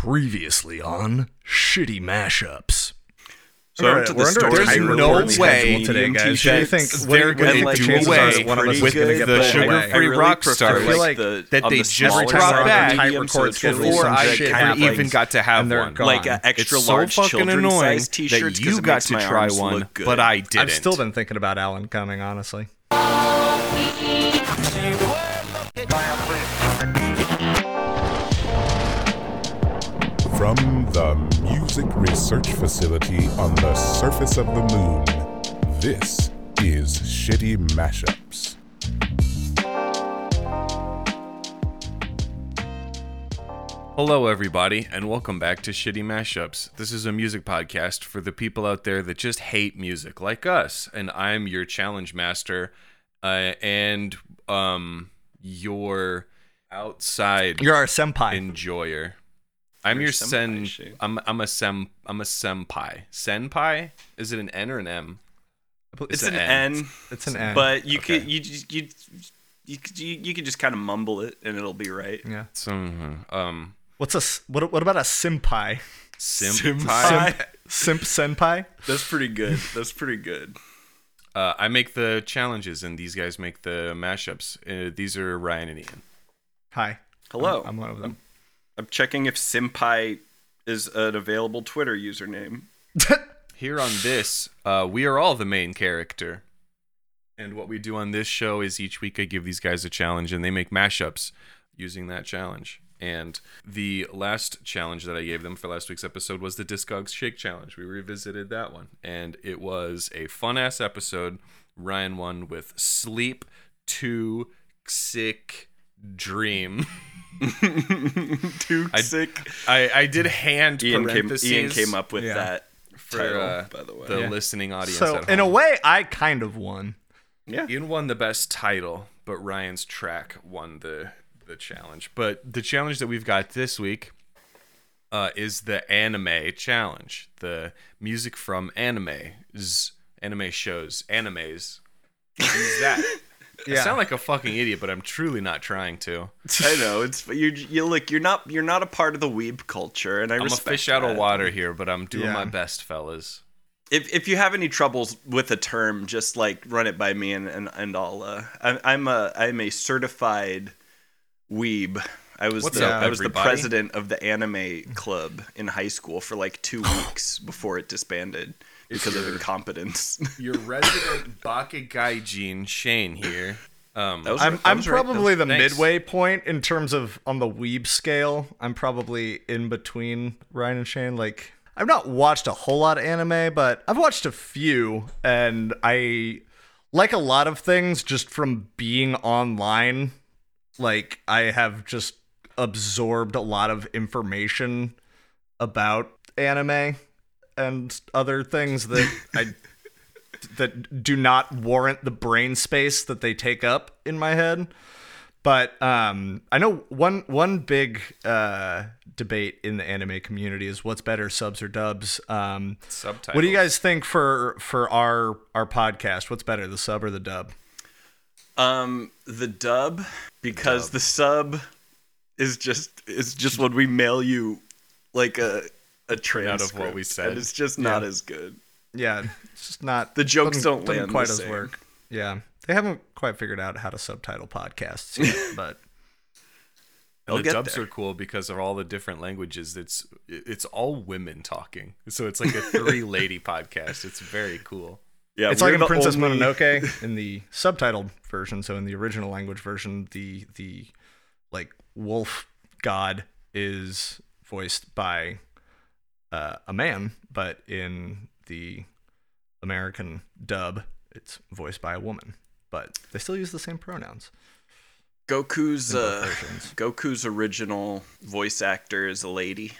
Previously on Shitty Mashups. So We're we're to under- the under We're no way today, guys. Do think They're gonna what do the away one of us with is gonna get the sugar-free really rock prefer, stars I feel like, like the, that they the just brought back medium, type so record it's gonna be schedules before I shit ever even got to have one. gone. like uh, extra it's so large fucking children's annoying size t-shirts you got to try one, but I didn't. I've still been thinking about Alan coming, honestly. The Music Research Facility on the surface of the moon, this is Shitty Mashups. Hello, everybody, and welcome back to Shitty Mashups. This is a music podcast for the people out there that just hate music, like us. And I'm your challenge master, uh, and um, your outside You're our senpai. enjoyer. I'm Your your sen. shade. I'm I'm a sem. I'm a senpai. Senpai? Is it an N or an M? It's It's an an N, it's an N. but you Okay. could you just- you you could- you you could just kind of mumble it and it'll be right. yeah. So, um, What's a s- what? What about a simpai? senpai. Simp senpai? That's pretty good. That's pretty good. Uh, I make the challenges, and these guys make the mashups. Uh, these are Ryan and Ian. Hi. Hello. I'm one of them. I'm checking if Simpai is an available Twitter username. Here on this, uh, we are all the main character. And what we do on this show is each week I give these guys a challenge, and they make mashups using that challenge. And the last challenge that I gave them for last week's episode was the Discogs Shake Challenge. We revisited that one, and it was a fun ass episode. Ryan won with Sleep to Sick Dream. Too I- sick. I, I did hand Ian came, Ian came up with Yeah. that for title, uh, by the way. the Yeah. listening audience. so at in a way, I kind of won. yeah. Ian won the best title, but Ryan's track won the the challenge. But the challenge that we've got this week uh, is the anime challenge, the music from animes, anime shows, animes. Use that. I sound like a fucking idiot, but I'm truly not trying to. I know it's you. You look. You're not. You're not a part of the weeb culture, and I I'm a fish out of that. water here, but I'm doing Yeah. my best, fellas. If if you have any troubles with a term, just like run it by me, and and, and I'll. Uh, I'm I'm a I'm a certified weeb. I was What's the up, I was the president of the anime club in high school for like two weeks before it disbanded because of incompetence. Your resident Bakugaijin Shane here. Um, That was- I'm, that I'm was right. probably the Thanks. midway point in terms of on the weeb scale. I'm probably in between Ryan and Shane. Like, I've not watched a whole lot of anime, but I've watched a few, and I like a lot of things just from being online. Like, I have just absorbed a lot of information about anime and other things that I that do not warrant the brain space that they take up in my head. But um, I know one one big uh, debate in the anime community is what's better, subs or dubs. Um, subtitles. what do you guys think for for our our podcast? What's better, the sub or the dub? Um, the dub because the sub is just is just when we mail you like a a transcript out of what we said. and it's just not Yeah. as good. Yeah, it's just not The jokes doesn't- don't doesn't land quite the as same. work. Yeah, they haven't quite figured out how to subtitle podcasts yet, but And the get dubs there. are cool because of all the different languages. It's it's all women talking, so it's like a three lady podcast. It's very cool. Yeah, it's like in Princess only- Mononoke in the subtitled version. So in the original language version, the the like wolf god is voiced by uh, a man, but in the American dub, it's voiced by a woman. But they still use the same pronouns. Goku's uh. Goku's original voice actor is a lady.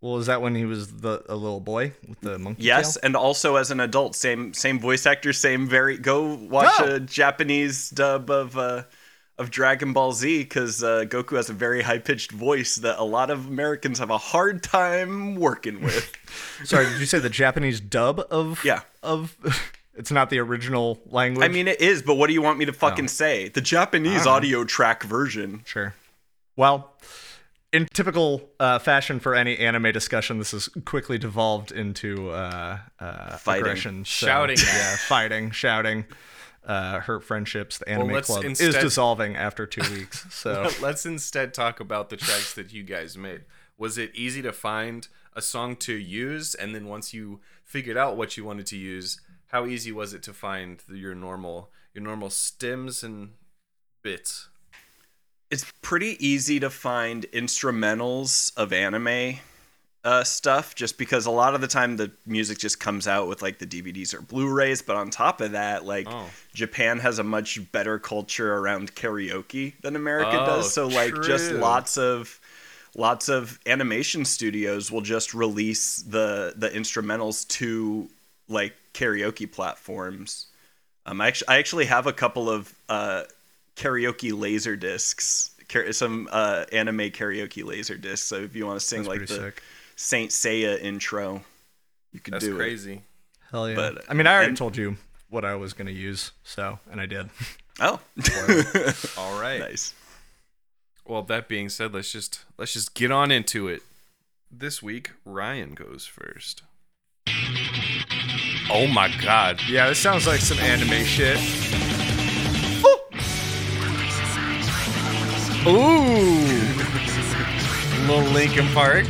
Well, is that when he was the a little boy with the monkey? Yes, tail? and also as an adult, same same voice actor, same very. Go watch Oh. a Japanese dub of uh, of Dragon Ball Z because uh, Goku has a very high pitched voice that a lot of Americans have a hard time working with. Sorry, did you say the Japanese dub of? Yeah. Of. It's not the original language. I mean, it is, but what do you want me to Oh. fucking say? The Japanese I don't know. audio track version. Sure. Well, in typical uh, fashion for any anime discussion, this has quickly devolved into uh, uh, Fighting. aggression, so- Shouting. yeah, fighting, shouting, uh, hurt friendships. The anime let's club is dissolving after two weeks. So Let's instead talk about the tracks that you guys made. Was it easy to find a song to use, and then once you figured out what you wanted to use, how easy was it to find the, your normal your normal stems and bits? it's pretty easy to find instrumentals of anime uh, stuff just because a lot of the time the music just comes out with like the DVDs or Blu-rays but on top of that like Oh. Japan has a much better culture around karaoke than America Oh, does so like just lots of lots of animation studios will just release the the instrumentals to like karaoke platforms um, I actually, I actually have a couple of uh, karaoke laser discs, some uh, anime karaoke laser discs. So if you want to sing That's like the sick. Saint Seiya intro, you can That's do it. That's crazy. hell yeah. but, I mean, I already and- told you what I was gonna use, so and I did. Oh, All right. nice. Well, that being said, let's just let's just get on into it. This week, Ryan goes first. Oh my god. yeah, this sounds like some anime shit. Ooh. Little Linkin Park.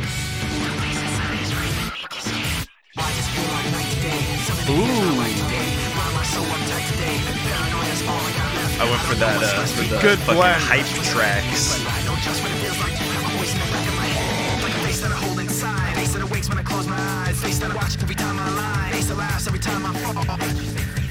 Ooh. I went for that uh, for the Good fucking blend. hype tracks.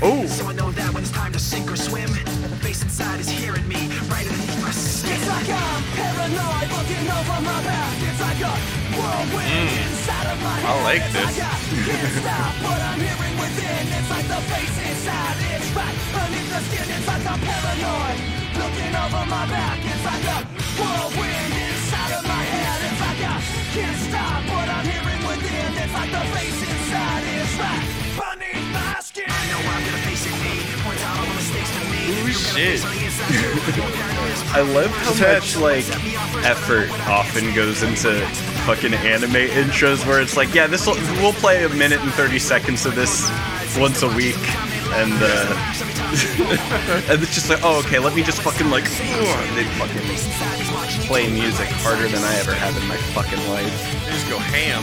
Oh, So I know that when it's time to sink or swim, the face inside is hearing me right underneath my skin. It's like I'm paranoid, looking over my back. It's like a whirlwind inside of my I like this. can't stop what I'm hearing within. It's like the face inside is right beneath the skin. It's like I'm paranoid, looking over my back. It's like a whirlwind inside of my head. It's like I can't stop what I'm hearing within. It's like the face inside is right shit. I love how much like effort often goes into fucking anime intros where it's like, yeah, this will we'll play a minute and thirty seconds of this once a week, and uh, and it's just like, oh, okay, let me just fucking like, they fucking play music harder than I ever have in my fucking life. They just go ham.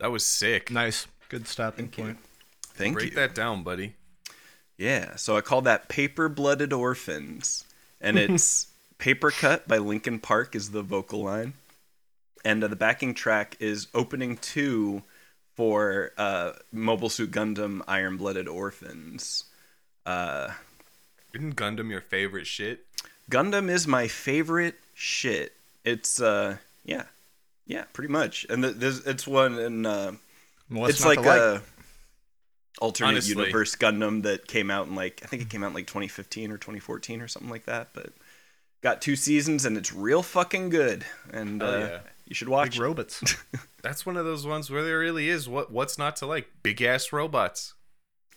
That was sick. nice, good stopping point. Thank Break you. Break that down, buddy. Yeah, so I call that Paper Blooded Orphans. And it's Paper Cut by Linkin Park is the vocal line. And uh, the backing track is opening two for uh, Mobile Suit Gundam Iron Blooded Orphans. Uh, Isn't Gundam your favorite shit? Gundam is my favorite shit. It's, uh, yeah. Yeah, pretty much. And th- there's, it's one in, uh, What's it's not like to a alternate Honestly. universe Gundam that came out in like I think it came out in like 2015 or 2014 or something like that. But got two seasons and it's real fucking good. And Hell uh, yeah. you should watch. Big robots. That's one of those ones where there really is what what's not to like. Big ass robots.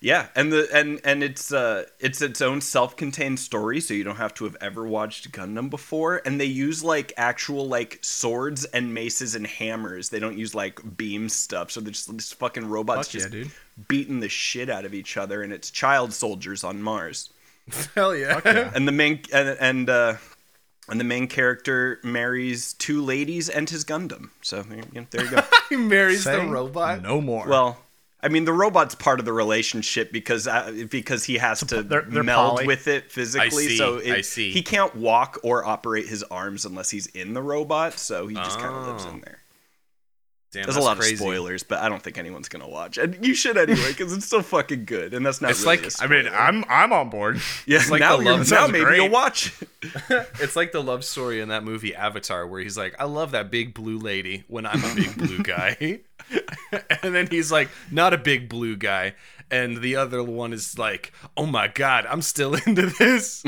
Yeah, and the and and it's uh it's its own self-contained story, so you don't have to have ever watched Gundam before. And they use like actual like swords and maces and hammers. They don't use like beam stuff. So they're just, just fucking robots Fuck yeah, just dude. beating the shit out of each other. And it's child soldiers on Mars. Hell yeah. and the main and and uh, and the main character marries two ladies and his Gundam. So you know, there you go. he marries the robot. No more. well, I mean, the robot's part of the relationship because uh, because he has to they're- they're meld poly. with it physically. see, so it, I see. he can't walk or operate his arms unless he's in the robot. So he just kind of lives Oh. in there. Damn, There's a lot crazy. of spoilers, but I don't think anyone's gonna watch, and you should anyway because it's so fucking good, and that's not. It's really like- a I mean. I'm I'm on board. yeah. it's like now the love- now sounds maybe great. you'll watch. It's like the love story in that movie Avatar, where he's like, "I love that big blue lady when I'm a big blue guy," and then he's like, "Not a big blue guy," and the other one is like, "Oh my god, I'm still into this."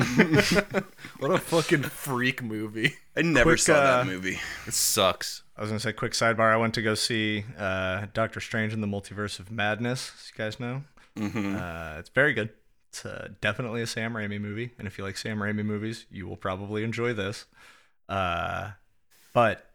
what a fucking freak movie! I never Quick, saw uh, that movie. It sucks. I was gonna say quick sidebar. I went to go see uh, Doctor Strange in the Multiverse of Madness. As you guys know, Mm-hmm. uh, it's very good. It's uh, definitely a Sam Raimi movie, and if you like Sam Raimi movies, you will probably enjoy this. Uh, but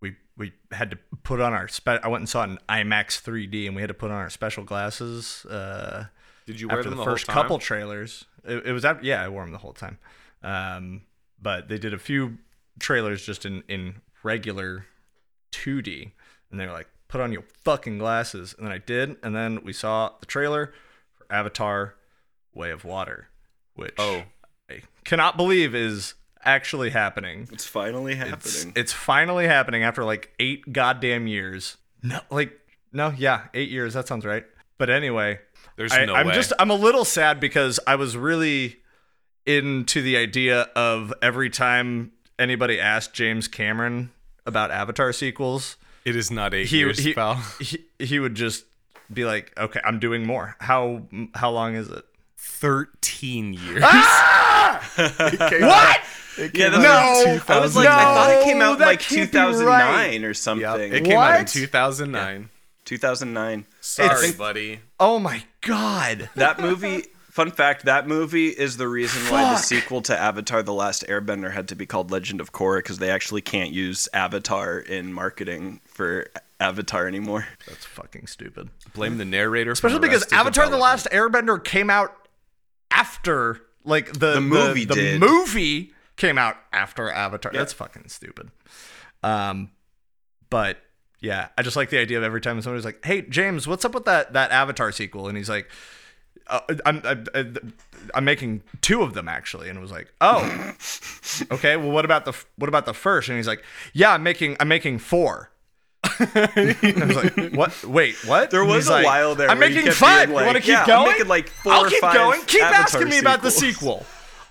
we we had to put on our spe- I went and saw it in IMAX 3D, and we had to put on our special glasses. Uh, Did you wear after them the, the, first couple trailers. It, it was after, yeah, I wore them the whole time. Um, but they did a few trailers just in in regular 2D, and they were like, "Put on your fucking glasses," and then I did, and then we saw the trailer for Avatar: Way of Water, which Oh. I cannot believe is actually happening. It's finally It's, happening. it's finally happening after like eight goddamn years. No, like no, yeah, eight years. That sounds right. But anyway, There's I, no I'm way. just I'm a little sad because I was really into the idea of every time anybody asked James Cameron about Avatar sequels, it is not eight he years, he, pal. he he would just be like, "Okay, I'm doing more. How how long is it?" Thirteen years. Ah! what? yeah, No! I was like, I thought it came out like 2009 right. or Yep, something. it came out in What? 2009. 2009. Sorry, It's- buddy. Oh my god! That movie. Fun fact: that movie is the reason why the sequel to Avatar: The Last Airbender had to be called Legend of Korra because they actually can't use Avatar in marketing for Avatar anymore. That's fucking stupid. Blame the narrator. Especially because Avatar: The Last Airbender came out after, like the The movie the, did. movie came out after Avatar. That's fucking stupid. Um, but yeah, I just like the idea of every time somebody's like, "Hey, James, what's up with that that Avatar sequel?" and he's like. Uh, I'm, I'm I'm making two of them actually, and it was like, oh, okay. Well, what about the what about the first? And he's like, yeah, I'm making I'm making four. I was like, what? Wait, what? There was a like, while there I'm making five. being you want to keep yeah, I'm going? making like four I'll keep going. Keep Avatar asking me about the sequel.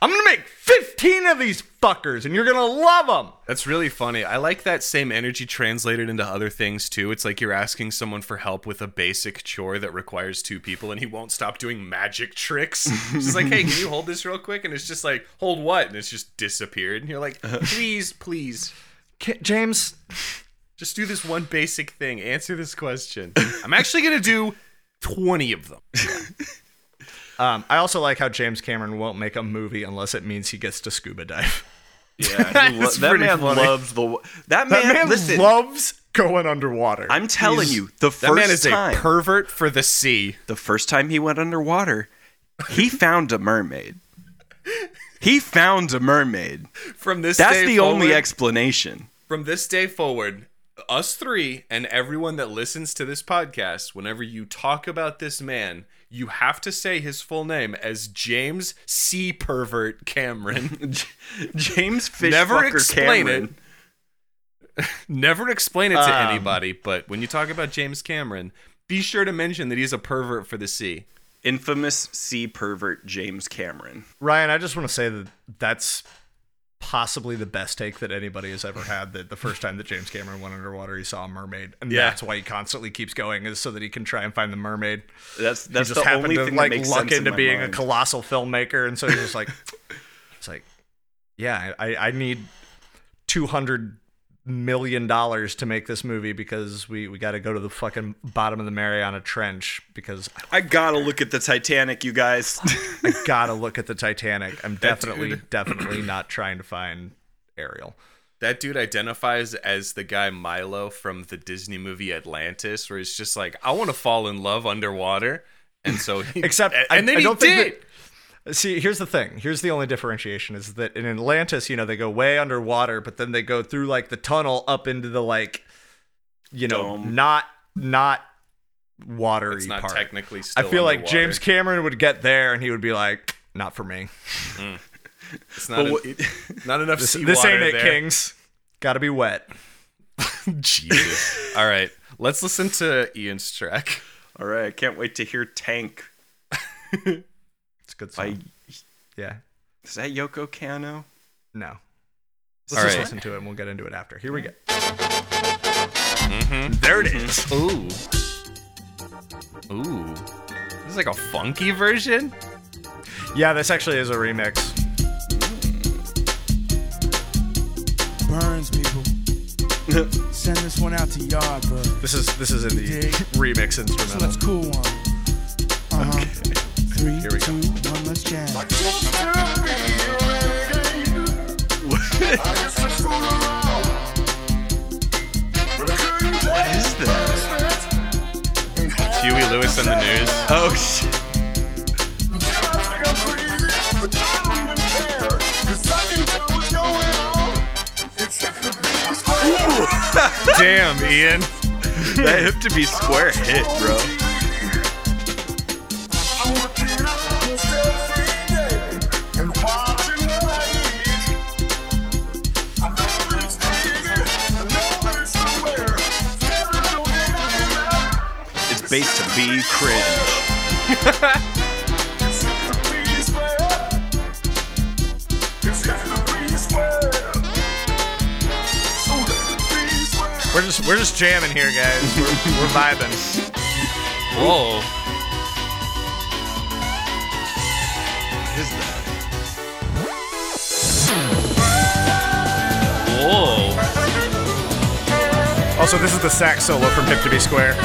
I'm gonna make 15 of these fuckers, and you're gonna love them. That's really funny. I like that same energy translated into other things too. It's like you're asking someone for help with a basic chore that requires two people, and he won't stop doing magic tricks. It's just like, hey, can you hold this real quick? And it's just like, hold what? And it's just disappeared. And you're like, uh-huh. please, please, James, just do this one basic thing. Answer this question. I'm actually gonna do 20 of them. um, I also like how James Cameron won't make a movie unless it means he gets to scuba dive. Yeah, he lo- that man funny. loves the. That man, That man listen. loves going underwater. I'm telling He's- you, the first That man is time, a pervert for the sea. the first time he went underwater, he found a mermaid. He found a mermaid. From this That's the only explanation. from this day forward, us three and everyone that listens to this podcast, whenever you talk about this man, you have to say his full name as James C. Pervert Cameron. James Fish Never explain it. Never explain it to Um, anybody, but when you talk about James Cameron, be sure to mention that he's a pervert for the sea. Infamous sea pervert James Cameron. Ryan, I just want to say that that's possibly the best take that anybody has ever had. That the first time that James Cameron went underwater, he saw a mermaid, and Yeah. that's why he constantly keeps going, is so that he can try and find the mermaid. That's that's he just the happened only to thing like that makes luck sense in into my being mind. a colossal filmmaker, and so he's just like, it's like, yeah, I, I need two hundred million dollars to make this movie because we we got to go to the fucking bottom of the Mariana Trench because I gotta look at the Titanic, you guys. I gotta look at the Titanic. I'm definitely definitely not trying to find Ariel. That dude identifies as the guy Milo from the Disney movie Atlantis, where he's just like, I want to fall in love underwater. And so he, Except, and, I- and then I he don't think did. that- See, here's the thing. Here's the only differentiation is that in Atlantis, you know, they go way underwater, but then they go through like the tunnel up into the like, you know, Dome. not not watery It's not part. technically I still feel like underwater. James Cameron would get there and he would be like, "Not for me. Mm. It's not, But en- not enough This, seawater this ain't it, there. Kings. Got to be wet." Jesus. All right, let's listen to Ian's track. All right, I can't wait to hear Tank It's a good by. song. Yeah. Is that Yoko Kanno? No. Let's All just right. listen to it and we'll get into it after. Here we go. Mm-hmm. There it is. Ooh. Ooh. This is like a funky version. Yeah, this actually is a remix. Burns, people. Send this one out to Yardbird. This is this is in the remix So instrumental. let's cool one. Uh-huh. Three, Here we go. two, one, let's jam. What is that? Huey Lewis and the News. Oh shit. Damn, Ian. That hip to be square hit, bro. It's based to be cringe. We're just we're just jamming here, guys. We're, we're vibing. Whoa. What is that? Whoa. Also, this is the sax solo from Hip to Be Square.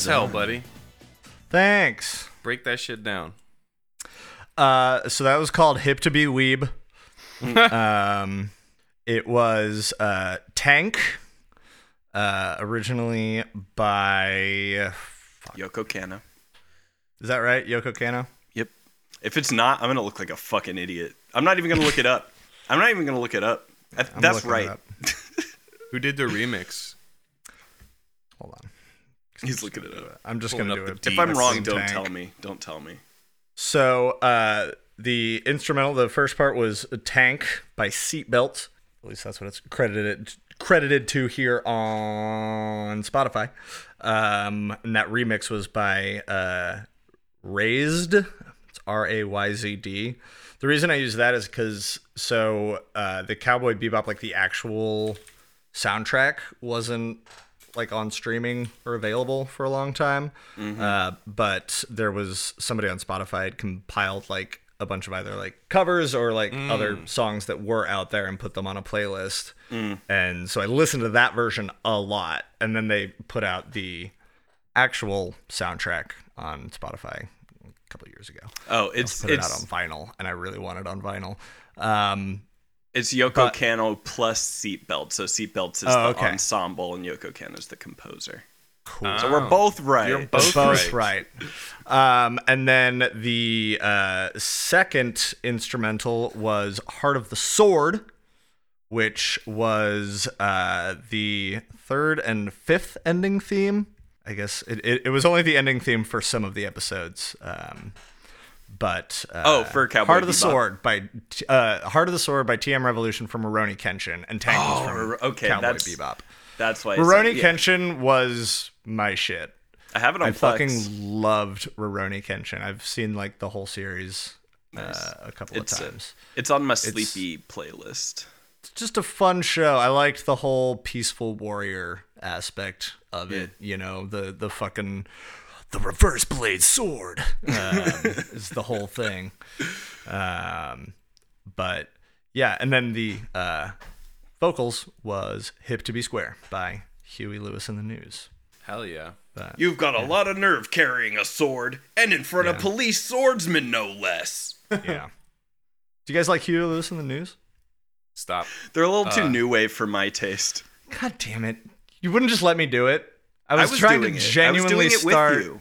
As hell, buddy. Thanks. Break that shit down. Uh, so that was called Hip to Be Weeb. um, it was uh, Tank, uh, originally by. Yoko Kanno. Is that right? Yoko Kanno? Yep. If it's not, I'm gonna look like a fucking idiot. I'm not even gonna look it up. I'm not even gonna look it up. I'm That's right. up. Who did the remix? He's looking at it up. I'm just going to do it. If I'm wrong, don't Tank. tell me. Don't tell me. So uh, the instrumental, the first part was "Tank" by Seatbelt. At least that's what it's credited credited to here on Spotify. Um, and that remix was by uh, Raised. It's R A Y Z D. The reason I use that is because so uh, the Cowboy Bebop, like the actual soundtrack, wasn't like on streaming or available for a long time. Uh, but there was somebody on Spotify had compiled like a bunch of either like covers or like other songs that were out there and put them on a playlist. And so I listened to that version a lot. And then they put out the actual soundtrack on Spotify a couple years ago. Oh, it's Put it it's out on vinyl, and I really want it on vinyl. Um, it's Yoko but- Kanno plus Seatbelts. So Seatbelts is Oh, the okay. ensemble, and Yoko Kanno's the composer. cool. So we're both right. You're both, both right. right. Um, and then the uh, second instrumental was "Heart of the Sword," which was uh, the third and fifth ending theme I guess it, it, it was only the ending theme for some of the episodes. Um, but uh, Oh, for Cowboy Heart of the Bebop. Sword by uh, Heart of the Sword by TM Revolution from Rurouni Kenshin and Tank was Oh, from okay, Cowboy that's- Bebop. That's why. I said- yeah. Kenshin was my shit. I have it on I Plex. fucking loved Rurouni Kenshin. I've seen like the whole series uh, a couple It's of uh, times. it's on my sleepy playlist. It's just a fun show. I liked the whole peaceful warrior aspect of it. You know, the the fucking the reverse blade sword um, is the whole thing. Um, but yeah, and then the uh, vocals was "Hip to Be Square" by Huey Lewis and the News. Hell yeah. You've got a lot of nerve carrying a sword, and in front of police swordsmen, no less. Yeah. Do you guys like Huey Lewis and the News? Stop. They're a little Uh, too new wave for my taste. God damn it! You wouldn't just let me do it. I I was, was trying doing to it. genuinely I was doing it start with you.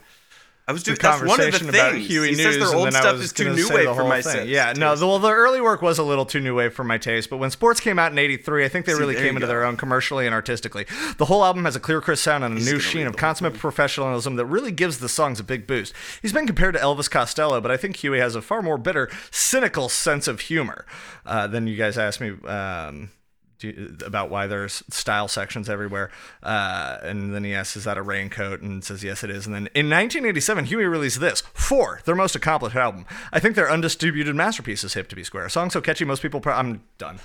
I was the doing that's one of the conversation about things. Huey he News, says their old I stuff was is too new wave the for my thing. sense. Yeah, no, the, well, the early work was a little too new wave for my taste, but when sports came out in '83, I think they See, really came into go. their own commercially and artistically. The whole album has a clear, crisp sound and a new sheen of the consummate professionalism that really gives the songs a big boost. He's been compared to Elvis Costello, but I think Huey has a far more bitter, cynical sense of humor uh, than you guys asked me. Um, you- about why there's style sections everywhere. Uh, and then he asks, Is that a raincoat? And says, Yes, it is. And then in 1987, Huey released this Four, their most accomplished album. I think their undistributed masterpiece is Hip to Be Square. A song so catchy, most people. Pro- I'm done.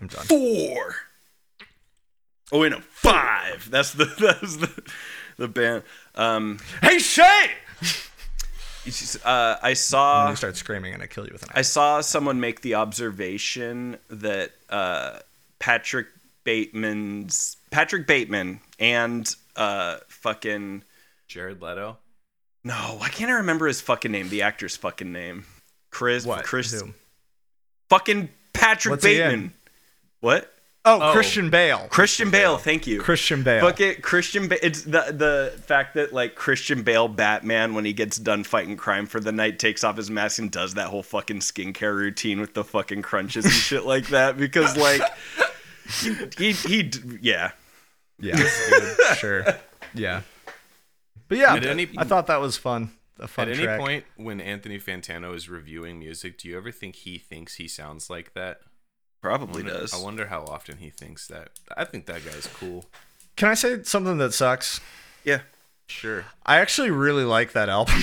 I'm done. four. Oh, wait, no, five. That's the that's the the band. Um, Hey, Shay! uh, I And saw you start screaming, and I kill you with an I saw someone make the observation that uh, Patrick Bateman's Patrick Bateman and uh, fucking Jared Leto. no, why can't I remember his fucking name? The actor's fucking name. Chris. What? Chris. Who? Fucking Patrick What's? Bateman. What? Oh, Oh. Christian Bale. Christian Bale. Thank you. Christian Bale. Fuck it, Christian. Ba- it's the the fact that like Christian Bale Batman when he gets done fighting crime for the night takes off his mask and does that whole fucking skincare routine with the fucking crunches and shit like that because like he he, he yeah Yeah, sure. Yeah. But yeah, any- I thought that was fun. A fun At any track. point when Anthony Fantano is reviewing music, do you ever think he thinks he sounds like that? probably I wonder, does. I wonder how often he thinks that. I think that guy's cool. Can I say something that sucks? Yeah, Sure. I actually really like that album.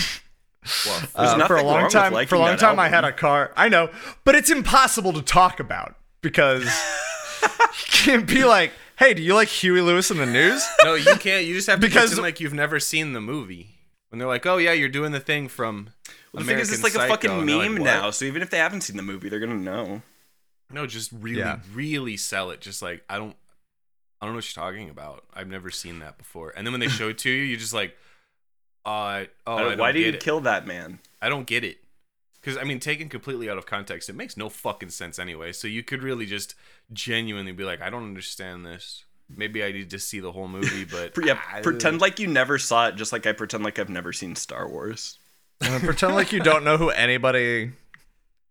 Well, Uh, for a long time, for a long that time, I had a car. I know, but it's impossible to talk about because you can't be like, "Hey, do you like Huey Lewis in the news?" no, you can't. You just have to Because- pretend like you've never seen the movie. When they're like, "Oh yeah, you're doing the thing from." the thing is, it's American like a fucking and they're like, meme now. So even if they haven't seen the movie, they're gonna know. No, just really, Yeah. really sell it. Just like I don't, I don't know what you're talking about. I've never seen that before. And then when they show it to you, you're just like, uh, oh, I don't Why did get you it. kill that man? I don't get it. Because I mean, taken completely out of context, it makes no fucking sense anyway. So you could really just genuinely be like, I don't understand this. Maybe I need to see the whole movie, but Yeah, I- pretend like you never saw it, just like I pretend like I've never seen Star Wars. And pretend like you don't know who anybody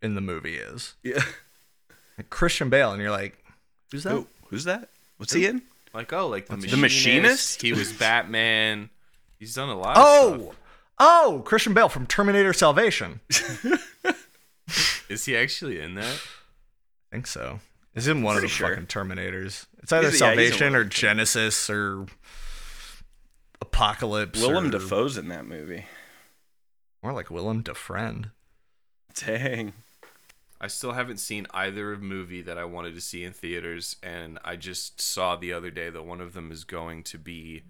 in the movie is. Yeah. Like Christian Bale, and you're like, "Who's that?" Who, who's that? What's he in? like oh, like the The machinist. Machinist? He was Batman. He's done a lot. Of Oh, stuff. Oh, Christian Bale from Terminator Salvation. is he actually in that? I think so. He's in one of the sure. fucking Terminators. It's either He's- yeah, he's in Salvation one or Genesis or Apocalypse. Willem or, Dafoe's in that movie. More like Willem Defriend. Dang. I still haven't seen either movie that I wanted to see in theaters, and I just saw the other day that one of them is going to be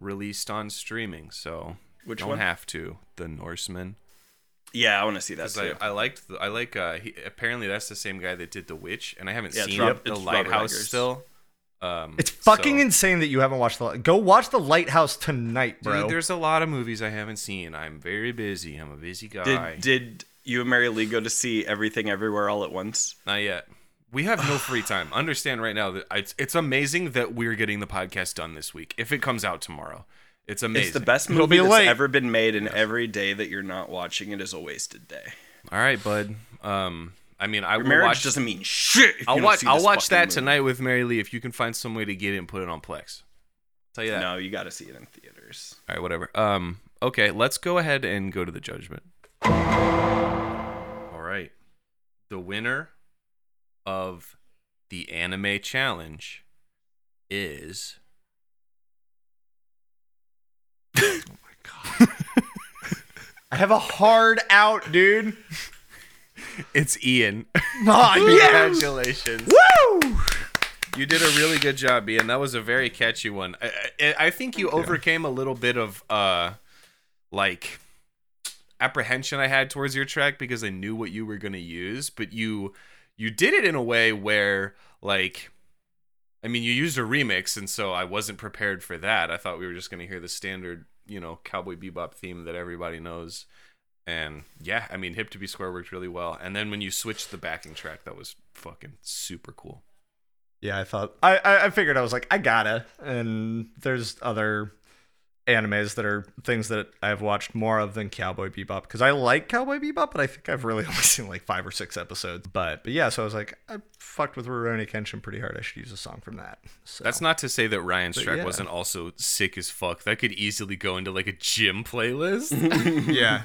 released on streaming. So Which don't one? have to. The Northman. Yeah, I want to see that too. I, I liked. The, I like. Uh, he, apparently, that's the same guy that did The Witch, and I haven't Yeah, it's seen Rob- The it's Robert Lighthouse Eggers. still. Um, It's fucking so- insane that you haven't watched the. Go watch the Lighthouse tonight, bro. Dude, there's a lot of movies I haven't seen. I'm very busy. I'm a busy guy. did did you and Mary Lee go to see Everything Everywhere All at Once? Not yet. We have no free time. Understand right now that it's, it's amazing that we're getting the podcast done this week. If it comes out tomorrow, it's amazing. It's the best movie be that's late. ever been made, and every day that you're not watching it is a wasted day. All right, bud. Um, I mean, I Your will marriage watch. doesn't mean shit. I'll watch. I'll watch that movie. tonight with Mary Lee if you can find some way to get it and put it on Plex. Tell you that. No, you got to see it in theaters. All right, whatever. Um, okay, let's go ahead and go to the judgment. All right, the winner of the anime challenge is. I have a hard out, dude. It's Ian. Oh, Congratulations. Woo! You did a really good job, Ian. That was a very catchy one. I, I, I think you overcame a little bit of uh, like apprehension I had towards your track because I knew what you were gonna use, but you you did it in a way where like I mean you used a remix and so I wasn't prepared for that. I thought we were just gonna hear the standard, you know, cowboy bebop theme that everybody knows. And yeah, I mean Hip to Be Square worked really well. And then when you switched the backing track, that was fucking super cool. Yeah, I thought I, I figured I was like I gotta, and there's other animes that are things that I've watched more of than Cowboy Bebop because I like Cowboy Bebop, but I think I've really only seen like five or six episodes. But but yeah, so I was like I fucked with Rurouni Kenshin pretty hard. I should use a song from that. So. That's not to say that Ryan's But track yeah. wasn't also sick as fuck. That could easily go into like a gym playlist. yeah.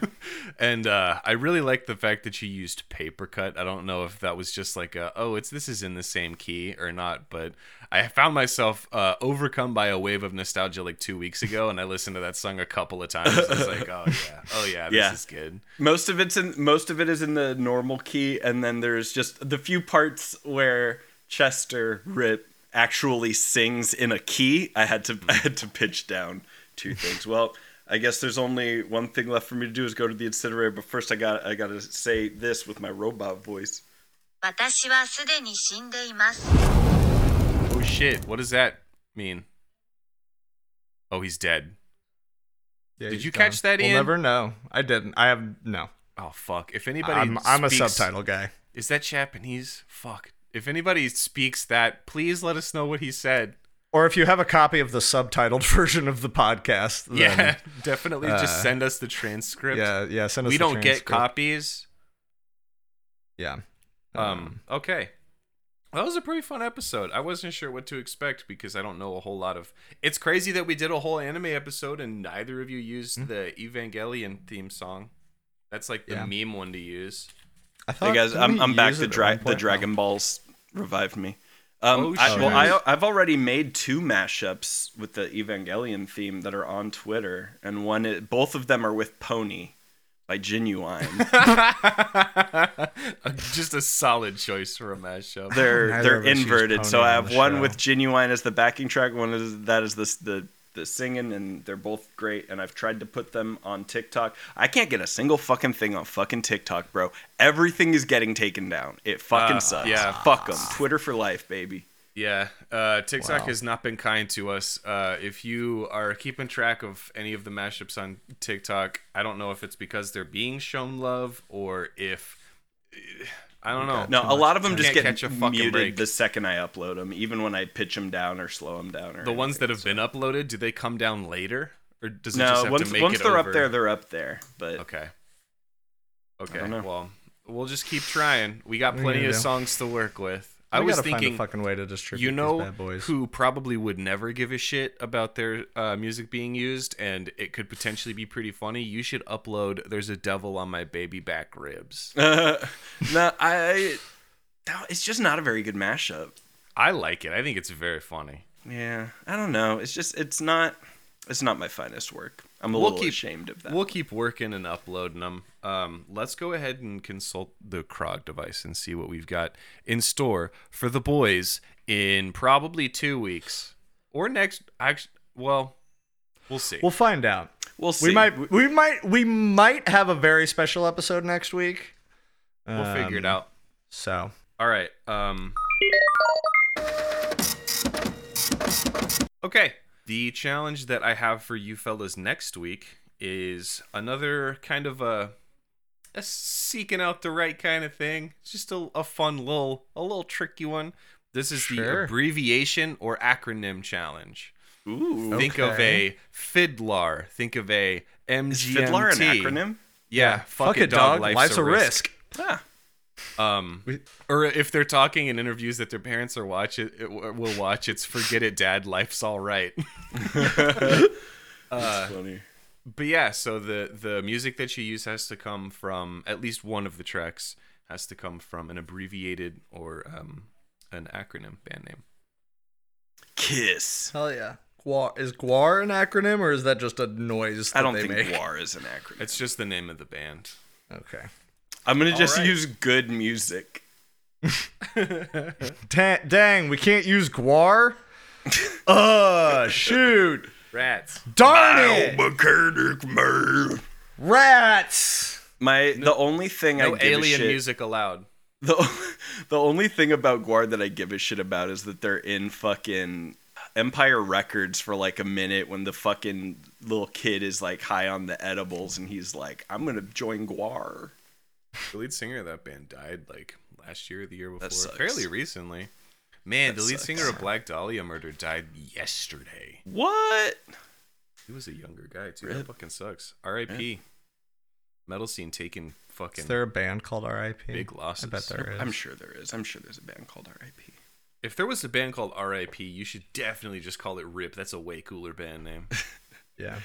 and uh, I really like the fact that she used paper cut. I don't know if that was just like a, oh, it's this is in the same key or not, but I found myself uh, overcome by a wave of nostalgia like two weeks ago, and I listened to that song a couple of times. I was like, oh yeah, oh yeah, this Yeah. is good. Most of it's in most of it is in the normal key, and then there's just the few parts where Chester Rip actually sings in a key. I had to I had to pitch down two things. Well, I guess there's only one thing left for me to do is go to the incinerator. But first, I got I got to say this with my robot voice. 私はすでに死んでいます。 Shit, what does that mean? Oh, he's dead. Yeah, Did you catch that, We'll Ian? never know. I didn't. I have no. Oh fuck! If anybody, I'm I'm a subtitle guy. Is that Japanese? Fuck. If anybody speaks that, please let us know what he said. Or if you have a copy of the subtitled version of the podcast, then, yeah, definitely just uh, send us the transcript. yeah, yeah. Send us. we don't get copies. Yeah. Um, okay. That was a pretty fun episode. I wasn't sure what to expect because I don't know a whole lot of. It's crazy that we did a whole anime episode and neither of you used the Evangelion theme song. That's like the Yeah. meme one to use. I Hey thought- guys, I'm, I'm back. use The, dra- the? Dragon Balls revived me. Um, Oh, I, shit. well, I, I've already made two mashups with the Evangelion theme that are on Twitter, and one, i- both of them are with Pony by Ginuwine. Just a solid choice for a mashup. they're Neither they're of us use inverted. So I have the one show. with Ginuwine as the backing track, one is that is the the the singing, and they're both great. And I've tried to put them on TikTok. I can't get a single fucking thing on fucking TikTok, bro. Everything is getting taken down. It fucking Uh, sucks. yeah. fuck them. Twitter for life, baby. Yeah, uh, TikTok Wow. has not been kind to us. Uh, if you are keeping track of any of the mashups on TikTok, I don't know if it's because they're being shown love or if I don't know. No, a lot of them You just get catch a fucking muted break. the second I upload them, even when I pitch them down or slow them down. Or the ones that anything. have been uploaded, do they come down later, or does it just No, have once to make once it they're over? up there, they're up there. But Okay. Okay. don't know. Well, we'll just keep trying. We got What are you plenty of do? songs to work with. I We was thinking find a fucking way to distribute you know these bad boys. who probably would never give a shit about their uh, music being used and it could potentially be pretty funny you should upload there's a devil on my baby back ribs no, I. no, It's just not a very good mashup. i like it i think it's very funny Yeah, I don't know. It's just it's not it's not my finest work. I'm a We'll little keep- ashamed of that. we'll keep working and uploading them um, let's go ahead and consult the krog device and see what we've got in store for the boys in probably two weeks or next actually well we'll see We'll find out. We'll see. We might we might we might have a very special episode next week. we'll figure it Um, out So All right. Um Okay. The challenge that I have for you fellas next week is another kind of a, a seeking out the right kind of thing. It's just a, a fun little a little tricky one. This is the abbreviation or acronym challenge. Ooh, Think of a FIDLAR. Think of a MGMT. is FIDLAR an acronym? Yeah. Fuck, fuck it, it, dog. Life's, Life's, a a risk. Ah, Um, or if they're talking in interviews that their parents are watch it, it will watch. It's "Forget It, Dad. Life's all right." That's funny. But yeah, so the the music that you use has to come from at least one of the tracks has to come from an abbreviated or um, an acronym band name. Kiss. Hell yeah. GWAR is GWAR an acronym or is that just a noise that I don't they think make? GWAR is an acronym. It's just the name of the band. Okay. I'm gonna just right. use good music. Da- dang, we can't use GWAR? uh, shoot. Rats. Darn it. mechanic man. Rats. My the only thing No I give a alien shit, music allowed. The the only thing about GWAR that I give a shit about is that they're in fucking Empire Records for like a minute when the fucking little kid is like high on the edibles and he's like, I'm gonna join GWAR. The lead singer of that band died like last year or the year before, sucks. fairly recently. Man, That the lead sucks. singer of Black Dahlia Murder died yesterday. What? He was a younger guy too. That fucking sucks. R.I.P. Metal scene taking fucking Is there a band called RIP? big losses. I bet there is. I'm sure there is. I'm sure there's a band called R.I.P. If there was a band called R.I.P., you should definitely just call it Rip. That's a way cooler band name. Yeah.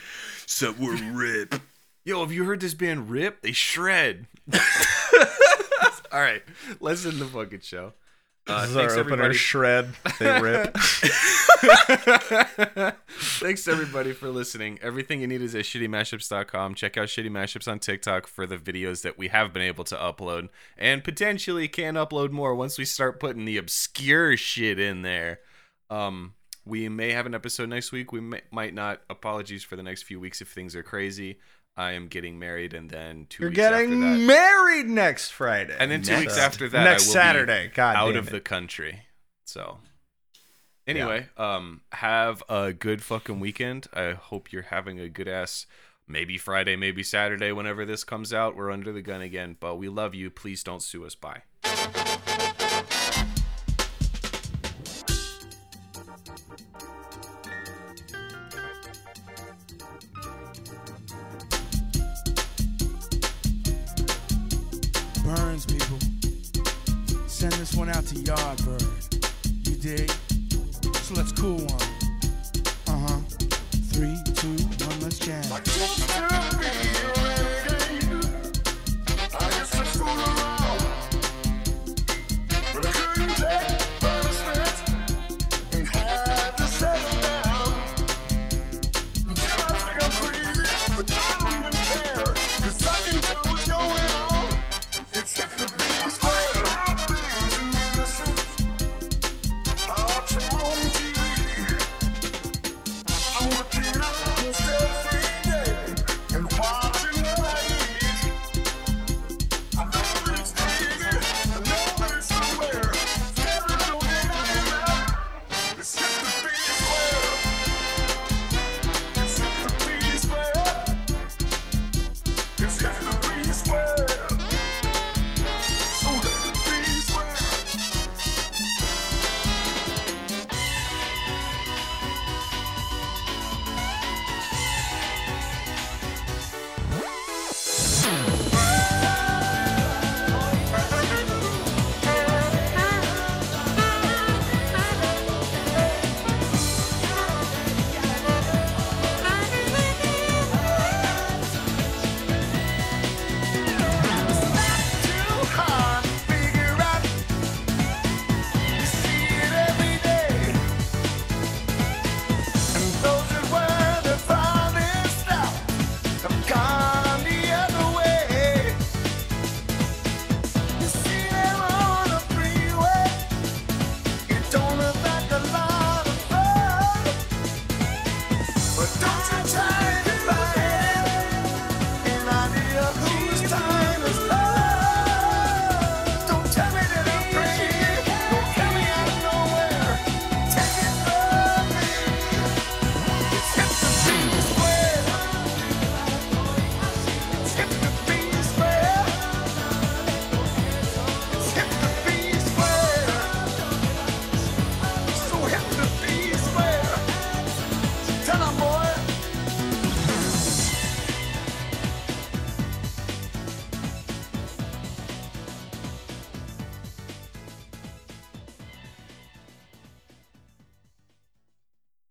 So we're rip. Yo, have you heard this band Rip? They shred. All right, let's end the fucking show. Uh, This is our opener everybody. shred. They rip. Thanks everybody for listening. Everything you need is at shittymashups.com. Check out Shitty Mashups on TikTok for the videos that we have been able to upload and potentially can upload more once we start putting the obscure shit in there. Um we may have an episode next week. We may, might not. Apologies for the next few weeks if things are crazy. I am getting married and then 2 You're weeks after getting that. married next Friday. And then two Next- weeks after that, next I will Saturday. be God out damn of it. the country. So, anyway, um, have a good fucking weekend. I hope you're having a good ass. Maybe Friday, maybe Saturday, whenever this comes out. We're under the gun again, but we love you. Please don't sue us. Bye. One out to Yardbird. You dig? So let's cool one. Uh huh. Three, two, one, let's jam.